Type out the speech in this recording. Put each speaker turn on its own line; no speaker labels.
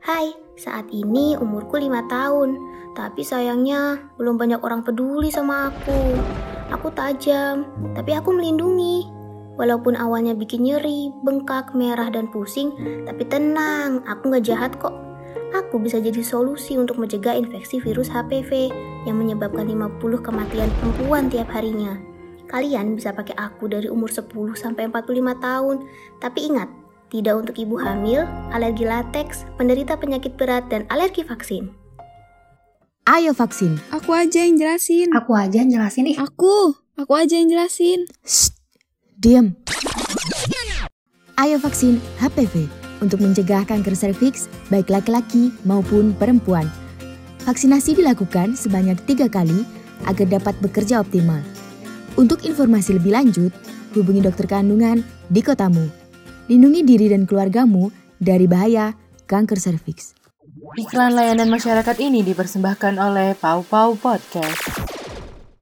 Hai, saat ini umurku 5 tahun, tapi sayangnya belum banyak orang peduli sama aku. Aku tajam, tapi aku melindungi. Walaupun awalnya bikin nyeri, bengkak, merah, dan pusing, tapi tenang, aku nggak jahat kok. Aku bisa jadi solusi untuk mencegah infeksi virus HPV yang menyebabkan 50 kematian perempuan tiap harinya. Kalian bisa pakai aku dari umur 10 sampai 45 tahun, tapi ingat, tidak untuk ibu hamil, alergi lateks, penderita penyakit berat, dan alergi vaksin.
Ayo vaksin.
Aku aja yang jelasin.
Aku aja yang jelasin ih.
Aku, aku aja yang jelasin.
Shh, diam. Ayo vaksin HPV untuk mencegah kanker serviks baik laki-laki maupun perempuan. Vaksinasi dilakukan sebanyak tiga kali agar dapat bekerja optimal. Untuk informasi lebih lanjut, hubungi dokter kandungan di kotamu. Lindungi diri dan keluargamu dari bahaya kanker serviks.
Iklan layanan masyarakat ini dipersembahkan oleh Pau Pau Podcast.